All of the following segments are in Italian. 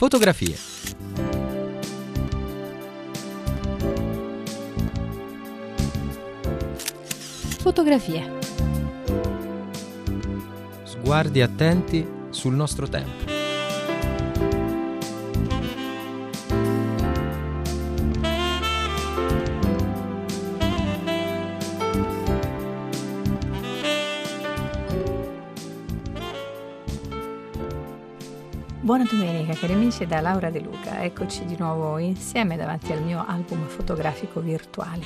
Fotografie. Fotografie. Sguardi attenti sul nostro tempo. Domenica cari amici da Laura De Luca, eccoci di nuovo insieme davanti al mio album fotografico virtuale.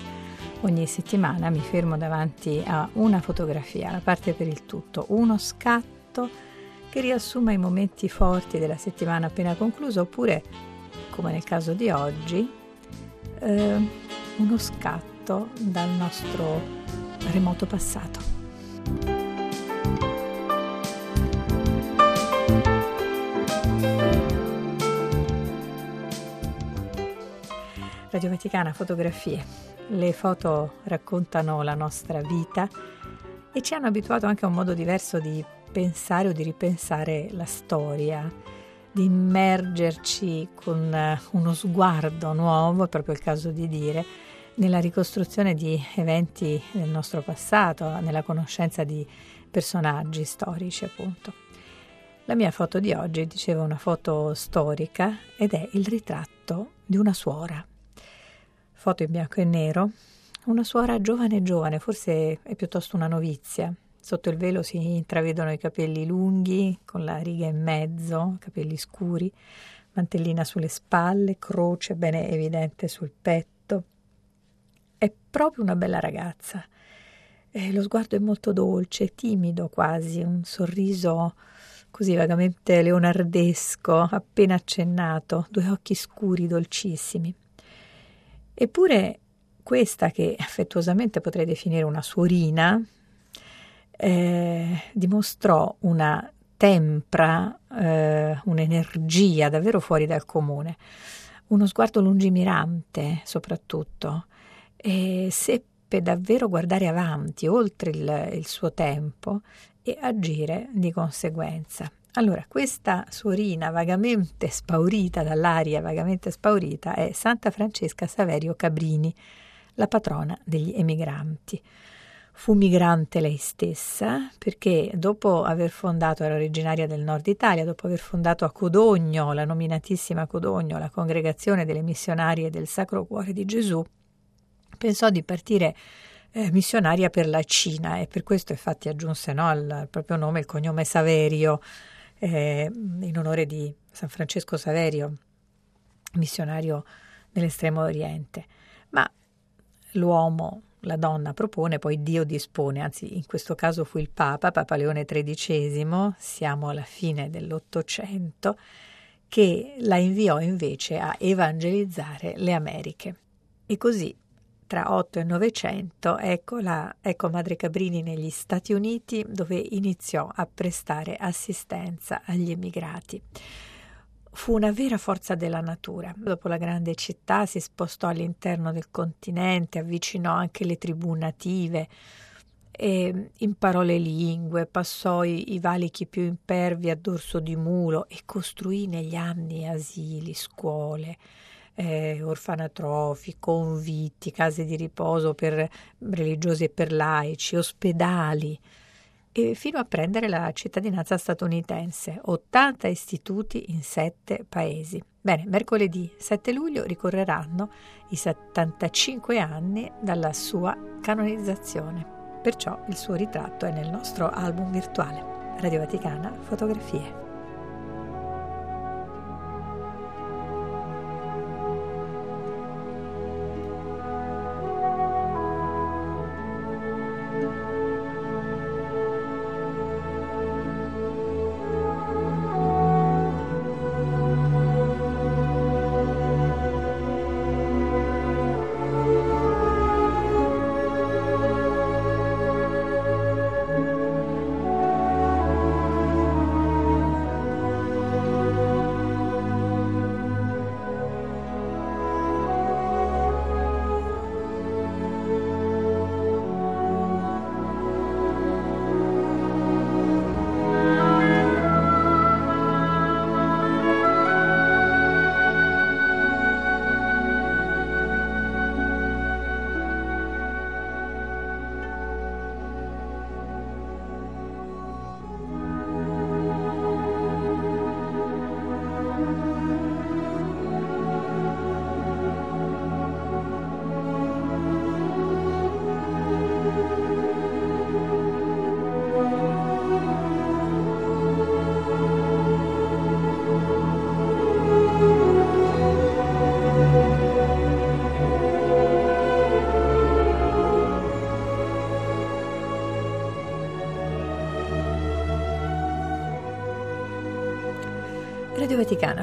Ogni settimana mi fermo davanti a una fotografia, la parte per il tutto, uno scatto che riassuma i momenti forti della settimana appena conclusa oppure, come nel caso di oggi, eh, uno scatto dal nostro remoto passato. Radio Vaticana Fotografie. Le foto raccontano la nostra vita e ci hanno abituato anche a un modo diverso di pensare o di ripensare la storia, di immergerci con eh, uno sguardo nuovo, è proprio il caso di dire, nella ricostruzione di eventi del nostro passato, nella conoscenza di personaggi storici, appunto. La mia foto di oggi, dicevo, una foto storica ed è il ritratto di una suora foto in bianco e nero, una suora giovane giovane, forse è piuttosto una novizia. Sotto il velo si intravedono i capelli lunghi, con la riga in mezzo, capelli scuri, mantellina sulle spalle, croce bene evidente sul petto. È proprio una bella ragazza. Eh, lo sguardo è molto dolce, timido quasi, un sorriso così vagamente leonardesco, appena accennato, due occhi scuri, dolcissimi. Eppure questa, che affettuosamente potrei definire una suorina, eh, dimostrò una tempra, eh, un'energia davvero fuori dal comune, uno sguardo lungimirante soprattutto, e seppe davvero guardare avanti, oltre il, il suo tempo, e agire di conseguenza. Allora, questa suorina vagamente spaurita dall'aria, vagamente spaurita, è Santa Francesca Saverio Cabrini, la patrona degli emigranti. Fu migrante lei stessa perché dopo aver fondato, era originaria del nord Italia, dopo aver fondato a Codogno, la nominatissima Codogno, la congregazione delle missionarie del Sacro Cuore di Gesù, pensò di partire eh, missionaria per la Cina e per questo infatti aggiunse no, al, proprio nome il cognome Saverio eh, in onore di San Francesco Saverio, missionario nell'estremo oriente. Ma l'uomo, la donna propone, poi Dio dispone, anzi in questo caso fu il Papa, Papa Leone XIII, siamo alla fine dell'Ottocento, che la inviò invece a evangelizzare le Americhe. E così tra 8 e 900, ecco, la, ecco Madre Cabrini negli Stati Uniti dove iniziò a prestare assistenza agli emigrati. Fu una vera forza della natura. Dopo la grande città si spostò all'interno del continente, avvicinò anche le tribù native, imparò le lingue, passò i, i valichi più impervi a dorso di mulo e costruì negli anni asili, scuole, eh, orfanatrofi, convitti, case di riposo per religiosi e per laici, ospedali, e fino a prendere la cittadinanza statunitense, 80 istituti in 7 paesi. Bene, mercoledì 7 luglio ricorreranno i 75 anni dalla sua canonizzazione. Perciò il suo ritratto è nel nostro album virtuale. Radio Vaticana Fotografie.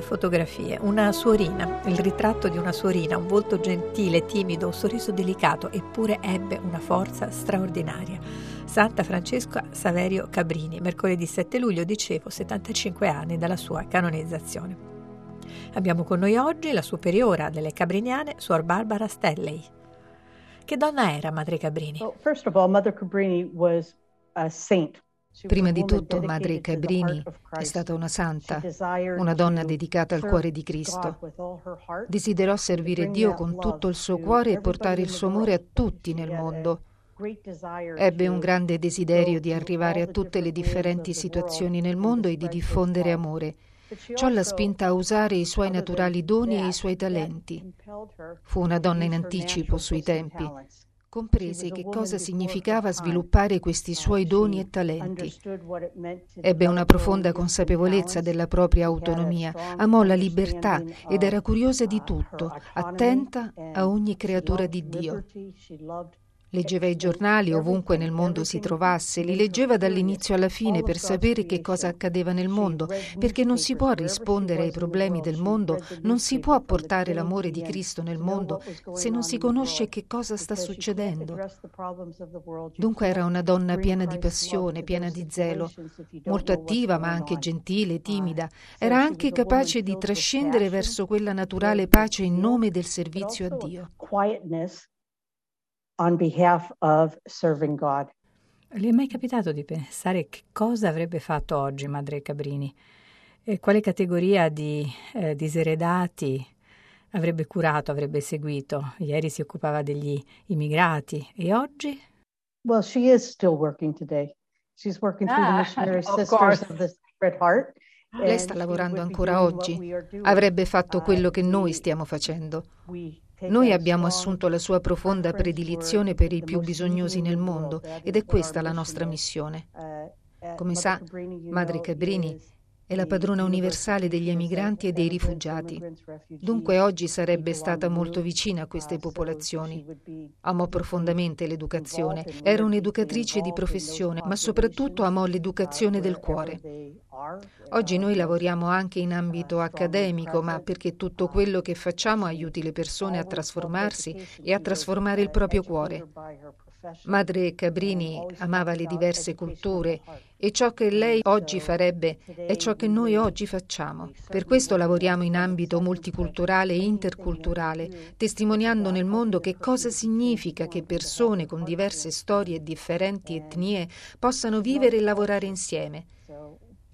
Fotografie, una suorina, il ritratto di una suorina, un volto gentile, timido, un sorriso delicato, eppure ebbe una forza straordinaria. Santa Francesca Saverio Cabrini, mercoledì 7 luglio, dicevo, 75 anni dalla sua canonizzazione. Abbiamo con noi oggi la superiora delle Cabriniane, Suor Barbara Stelley. Che donna era Madre Cabrini? Well, first of all, Mother Cabrini was a saint. Prima di tutto, Madre Cabrini è stata una santa, una donna dedicata al cuore di Cristo. Desiderò servire Dio con tutto il suo cuore e portare il suo amore a tutti nel mondo. Ebbe un grande desiderio di arrivare a tutte le differenti situazioni nel mondo e di diffondere amore. Ciò l'ha spinta a usare i suoi naturali doni e i suoi talenti. Fu una donna in anticipo sui tempi. Comprese che cosa significava sviluppare questi suoi doni e talenti. Ebbe una profonda consapevolezza della propria autonomia, amò la libertà ed era curiosa di tutto, attenta a ogni creatura di Dio. Leggeva i giornali ovunque nel mondo si trovasse, li leggeva dall'inizio alla fine per sapere che cosa accadeva nel mondo, perché non si può rispondere ai problemi del mondo, non si può portare l'amore di Cristo nel mondo se non si conosce che cosa sta succedendo. Dunque era una donna piena di passione, piena di zelo, molto attiva ma anche gentile, timida. Era anche capace di trascendere verso quella naturale pace in nome del servizio a Dio on behalf of serving God. Le è mai capitato di pensare che cosa avrebbe fatto oggi Madre Cabrini? E quale categoria di eh, diseredati avrebbe curato, avrebbe seguito? Ieri si occupava degli immigrati e oggi? Well, she is still working today. She's working through the ah, Missionary of Sisters course. of the Sacred Heart. Lei sta lavorando ancora oggi. Avrebbe fatto quello che noi stiamo facendo. Noi abbiamo assunto la sua profonda predilizione per i più bisognosi nel mondo ed è questa la nostra missione. Come sa, Madre Cabrini è la padrona universale degli emigranti e dei rifugiati. Dunque oggi sarebbe stata molto vicina a queste popolazioni. Amò profondamente l'educazione, era un'educatrice di professione, ma soprattutto amò l'educazione del cuore. Oggi noi lavoriamo anche in ambito accademico, ma perché tutto quello che facciamo aiuti le persone a trasformarsi e a trasformare il proprio cuore. Madre Cabrini amava le diverse culture e ciò che lei oggi farebbe è ciò che noi oggi facciamo. Per questo lavoriamo in ambito multiculturale e interculturale, testimoniando nel mondo che cosa significa che persone con diverse storie e differenti etnie possano vivere e lavorare insieme.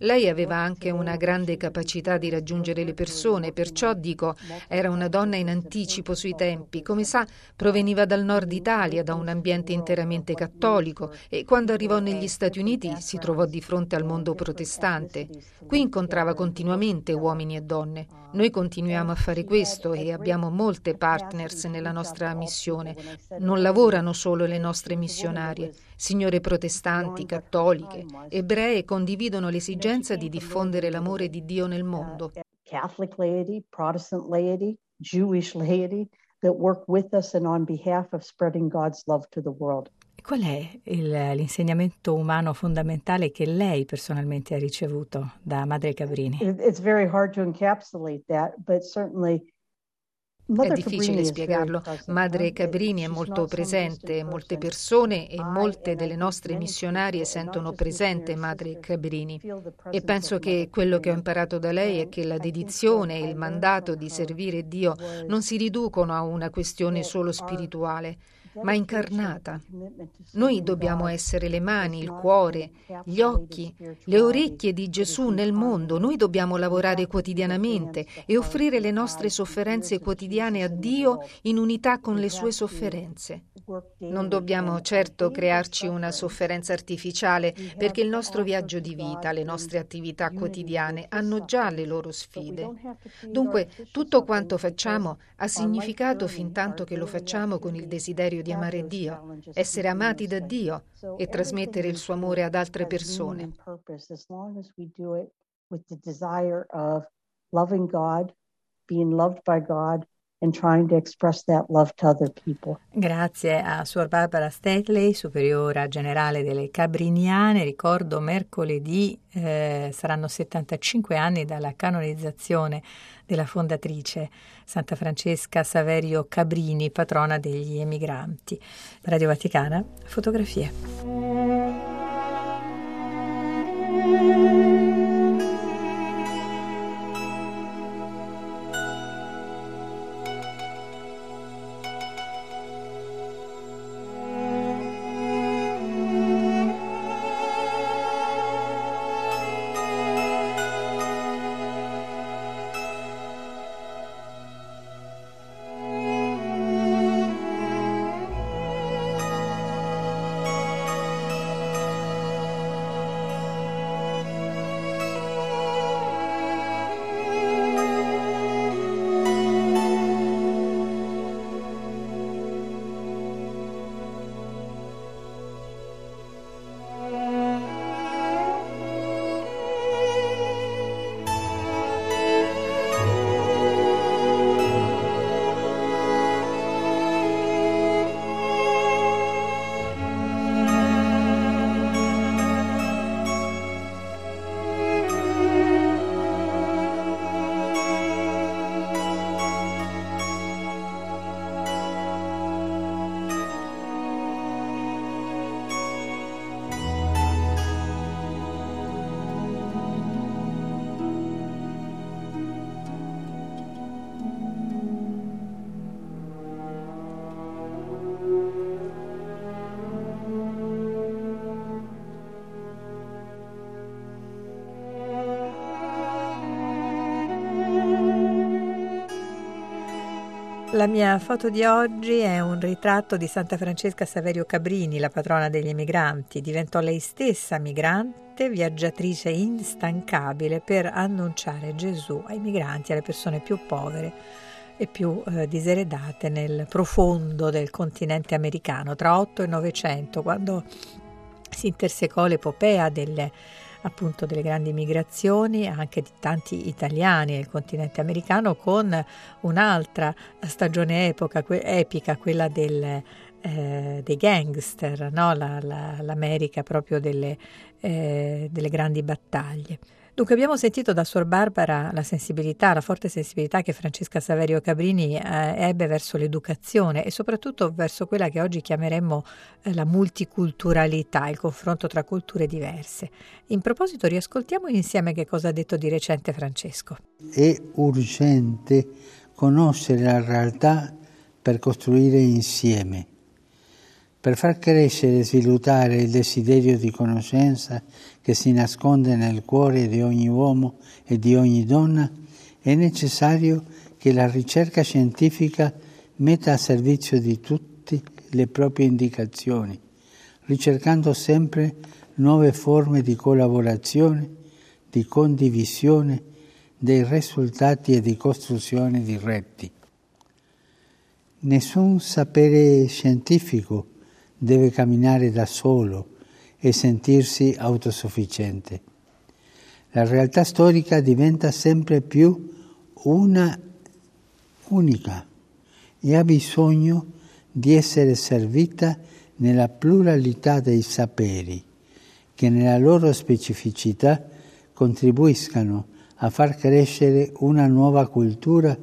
Lei aveva anche una grande capacità di raggiungere le persone, perciò dico, era una donna in anticipo sui tempi. Come sa, proveniva dal nord Italia, da un ambiente interamente cattolico e quando arrivò negli Stati Uniti si trovò di fronte al mondo protestante. Qui incontrava continuamente uomini e donne. Noi continuiamo a fare questo e abbiamo molte partners nella nostra missione. Non lavorano solo le nostre missionarie. Signore protestanti, cattoliche, ebree condividono l'esigenza di diffondere l'amore di Dio nel mondo. Catholic laity, Protestant laity, Jewish laity that work with us and on behalf of spreading God's love to the world. Qual è il, l'insegnamento umano fondamentale che lei personalmente ha ricevuto da Madre Cabrini? It's very hard to encapsulate that, but certainly è difficile spiegarlo. Madre Cabrini è molto presente, molte persone e molte delle nostre missionarie sentono presente Madre Cabrini. e penso che quello che ho imparato da lei è che la dedizione e il mandato di servire Dio non si riducono a una questione solo spirituale ma incarnata. Noi dobbiamo essere le mani, il cuore, gli occhi, le orecchie di Gesù nel mondo. Noi dobbiamo lavorare quotidianamente e offrire le nostre sofferenze quotidiane a Dio in unità con le sue sofferenze. Non dobbiamo certo crearci una sofferenza artificiale perché il nostro viaggio di vita, le nostre attività quotidiane hanno già le loro sfide. Dunque tutto quanto facciamo ha significato fin tanto che lo facciamo con il desiderio di amare Dio, essere amati da Dio e trasmettere il suo amore ad altre persone. loving God, being loved by God, and trying to express that love to other people. Grazie a Suor Barbara Stetley, superiora generale delle Cabriniane. Ricordo mercoledì eh, saranno 75 anni dalla canonizzazione della fondatrice Santa Francesca Saverio Cabrini, patrona degli emigranti. Radio Vaticana, fotografie. La mia foto di oggi è un ritratto di Santa Francesca Saverio Cabrini, la patrona degli emigranti. Diventò lei stessa migrante, viaggiatrice instancabile per annunciare Gesù ai migranti, alle persone più povere e più eh, diseredate nel profondo del continente americano tra 8 e 900, quando si intersecò l'epopea delle appunto delle grandi migrazioni anche di tanti italiani nel continente americano con un'altra stagione epoca, que- epica, quella del, eh, dei gangster, no? la, la, l'America proprio delle, eh, delle grandi battaglie. Dunque abbiamo sentito da Suor Barbara la sensibilità, la forte sensibilità che Francesca Saverio Cabrini eh, ebbe verso l'educazione e soprattutto verso quella che oggi chiameremmo eh, la multiculturalità, il confronto tra culture diverse. In proposito riascoltiamo insieme che cosa ha detto di recente Francesco. È urgente conoscere la realtà per costruire insieme per far crescere e sviluppare il desiderio di conoscenza che si nasconde nel cuore di ogni uomo e di ogni donna, è necessario che la ricerca scientifica metta a servizio di tutte le proprie indicazioni, ricercando sempre nuove forme di collaborazione, di condivisione dei risultati e di costruzione di reti. Nessun sapere scientifico deve camminare da solo e sentirsi autosufficiente. La realtà storica diventa sempre più una unica e ha bisogno di essere servita nella pluralità dei saperi che nella loro specificità contribuiscano a far crescere una nuova cultura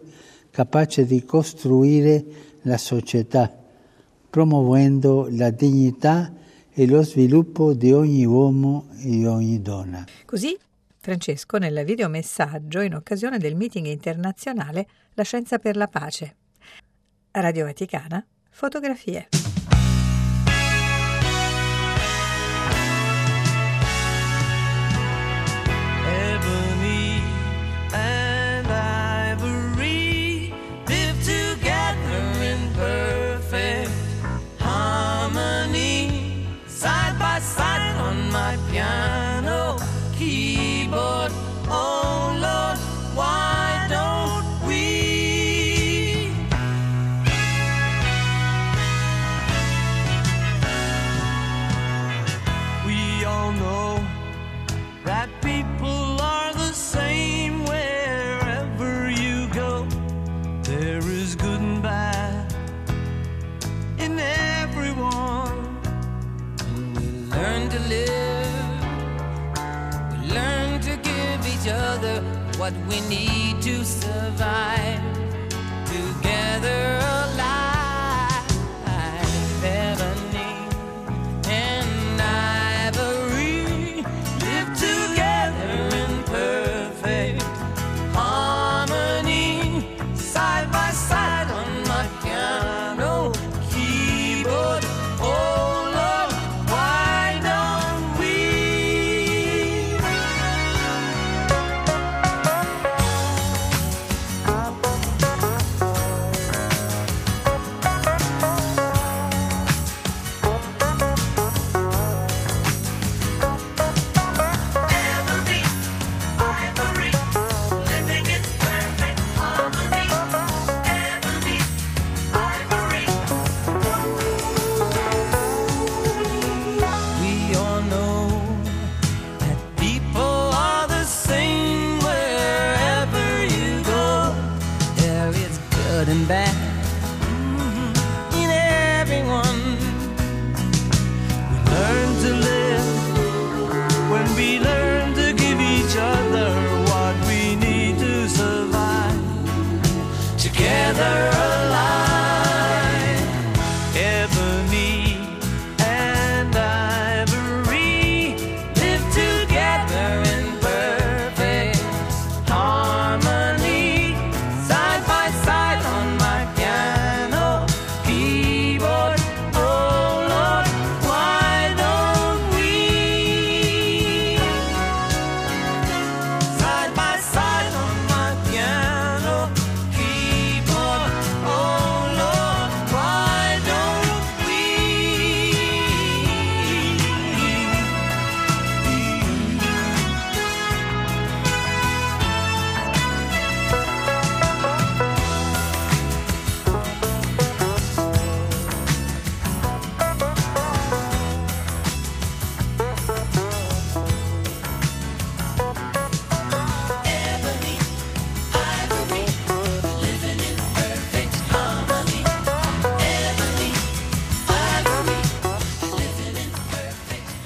capace di costruire la società promuovendo la dignità e lo sviluppo di ogni uomo e ogni donna. Così Francesco nel videomessaggio in occasione del meeting internazionale La scienza per la pace. Radio Vaticana, fotografie. learn to live, we learn to give each other what we need to survive.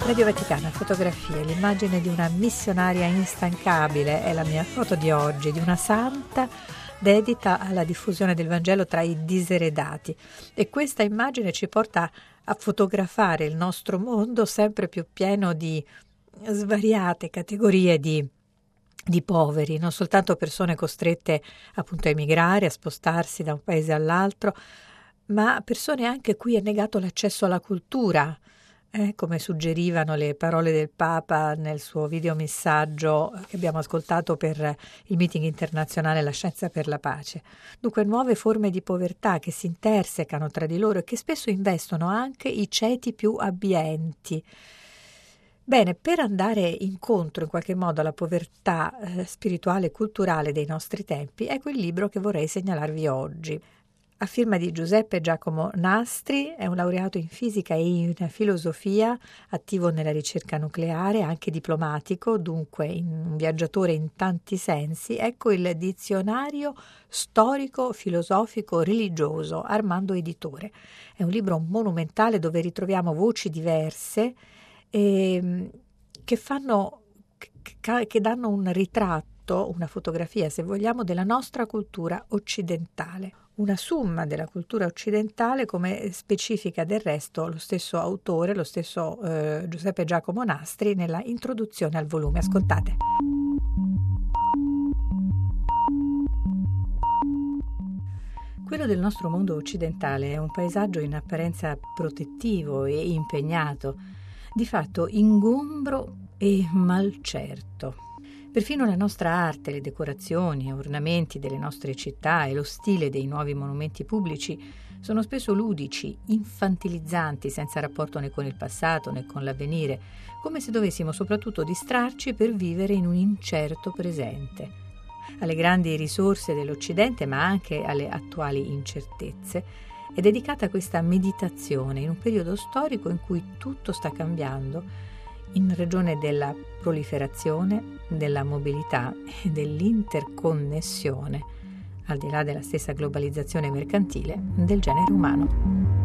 Radio Vaticana, fotografie, l'immagine di una missionaria instancabile. È la mia foto di oggi, di una santa dedita alla diffusione del Vangelo tra i diseredati. E questa immagine ci porta a fotografare il nostro mondo sempre più pieno di svariate categorie di di poveri, non soltanto persone costrette appunto a emigrare, a spostarsi da un paese all'altro, ma persone anche cui è negato l'accesso alla cultura, eh, come suggerivano le parole del Papa nel suo videomessaggio che abbiamo ascoltato per il meeting internazionale La scienza per la pace. Dunque nuove forme di povertà che si intersecano tra di loro e che spesso investono anche i ceti più abbienti. Bene, per andare incontro in qualche modo alla povertà eh, spirituale e culturale dei nostri tempi, ecco il libro che vorrei segnalarvi oggi. A firma di Giuseppe Giacomo Nastri, è un laureato in fisica e in filosofia, attivo nella ricerca nucleare, anche diplomatico, dunque un viaggiatore in tanti sensi. Ecco il dizionario storico, filosofico, religioso, Armando Editore. È un libro monumentale dove ritroviamo voci diverse e, che fanno che danno un ritratto, una fotografia, se vogliamo, della nostra cultura occidentale. Una summa della cultura occidentale, come specifica del resto lo stesso autore, lo stesso eh, Giuseppe Giacomo Nastri, nella introduzione al volume. Ascoltate. Quello del nostro mondo occidentale è un paesaggio in apparenza protettivo e impegnato, di fatto ingombro e malcerto. Perfino la nostra arte, le decorazioni e ornamenti delle nostre città e lo stile dei nuovi monumenti pubblici sono spesso ludici, infantilizzanti, senza rapporto né con il passato né con l'avvenire, come se dovessimo soprattutto distrarci per vivere in un incerto presente. Alle grandi risorse dell'Occidente, ma anche alle attuali incertezze, è dedicata questa meditazione in un periodo storico in cui tutto sta cambiando, in ragione della proliferazione, della mobilità e dell'interconnessione, al di là della stessa globalizzazione mercantile, del genere umano.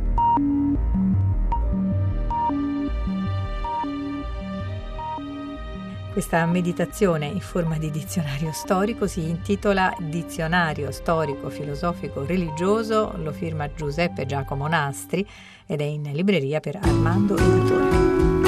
Questa meditazione in forma di dizionario storico si intitola Dizionario storico filosofico religioso, lo firma Giuseppe Giacomo Nastri ed è in libreria per Armando Editore.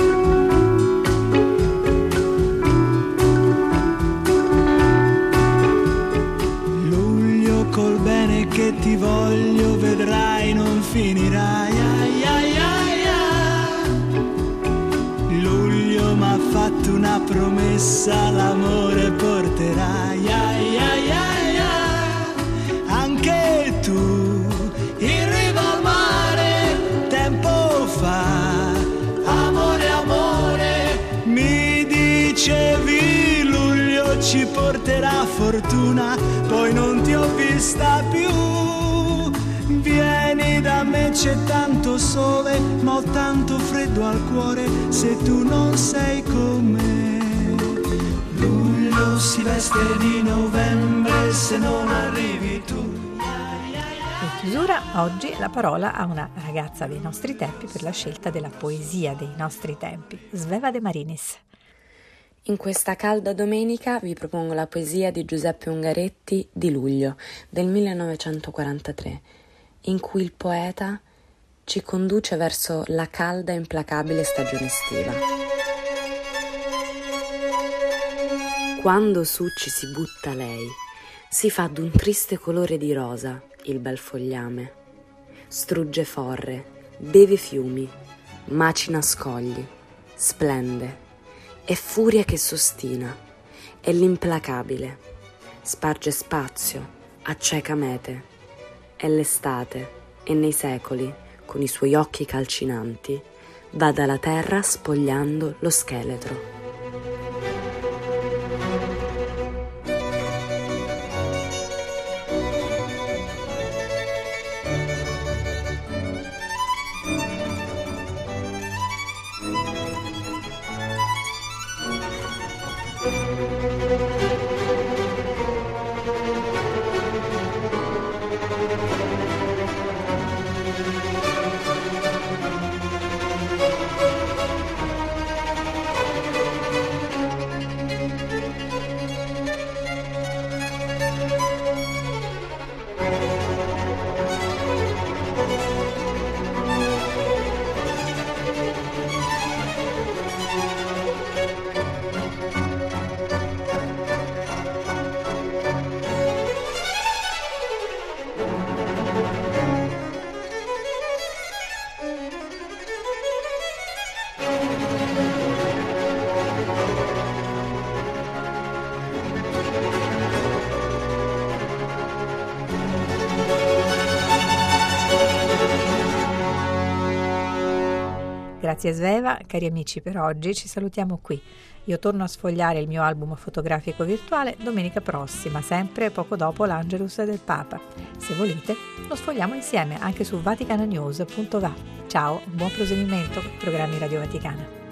Che ti voglio vedrai non finirai ai, ai, ai, ai. Luglio m'ha fatto una promessa l'amore porterai ai, ai, ai, ai. anche tu in riva al mare tempo fa amore amore mi dicevi luglio ci porterà fortuna poi non ti ho vista più da me c'è tanto sole ma ho tanto freddo al cuore se tu non sei con me. Luglio si veste di novembre se non arrivi tu. In chiusura, oggi la parola a una ragazza dei nostri tempi per la scelta della poesia dei nostri tempi, Sveva De Marinis. In questa calda domenica vi propongo la poesia di Giuseppe Ungaretti di luglio del 1943, in cui il poeta ci conduce verso la calda e implacabile stagione estiva. Quando su ci si butta lei, si fa d'un triste colore di rosa il bel fogliame. Strugge forre, beve fiumi, macina scogli, splende. È furia che s'ostina, è l'implacabile. Sparge spazio, acceca mete. È l'estate e nei secoli, con i suoi occhi calcinanti, va dalla terra spogliando lo scheletro. Grazie Sveva, cari amici per oggi ci salutiamo qui. Io torno a sfogliare il mio album fotografico virtuale domenica prossima, sempre poco dopo l'Angelus del Papa. Se volete lo sfogliamo insieme anche su vaticananews.va. Ciao, buon proseguimento con i programmi Radio Vaticana.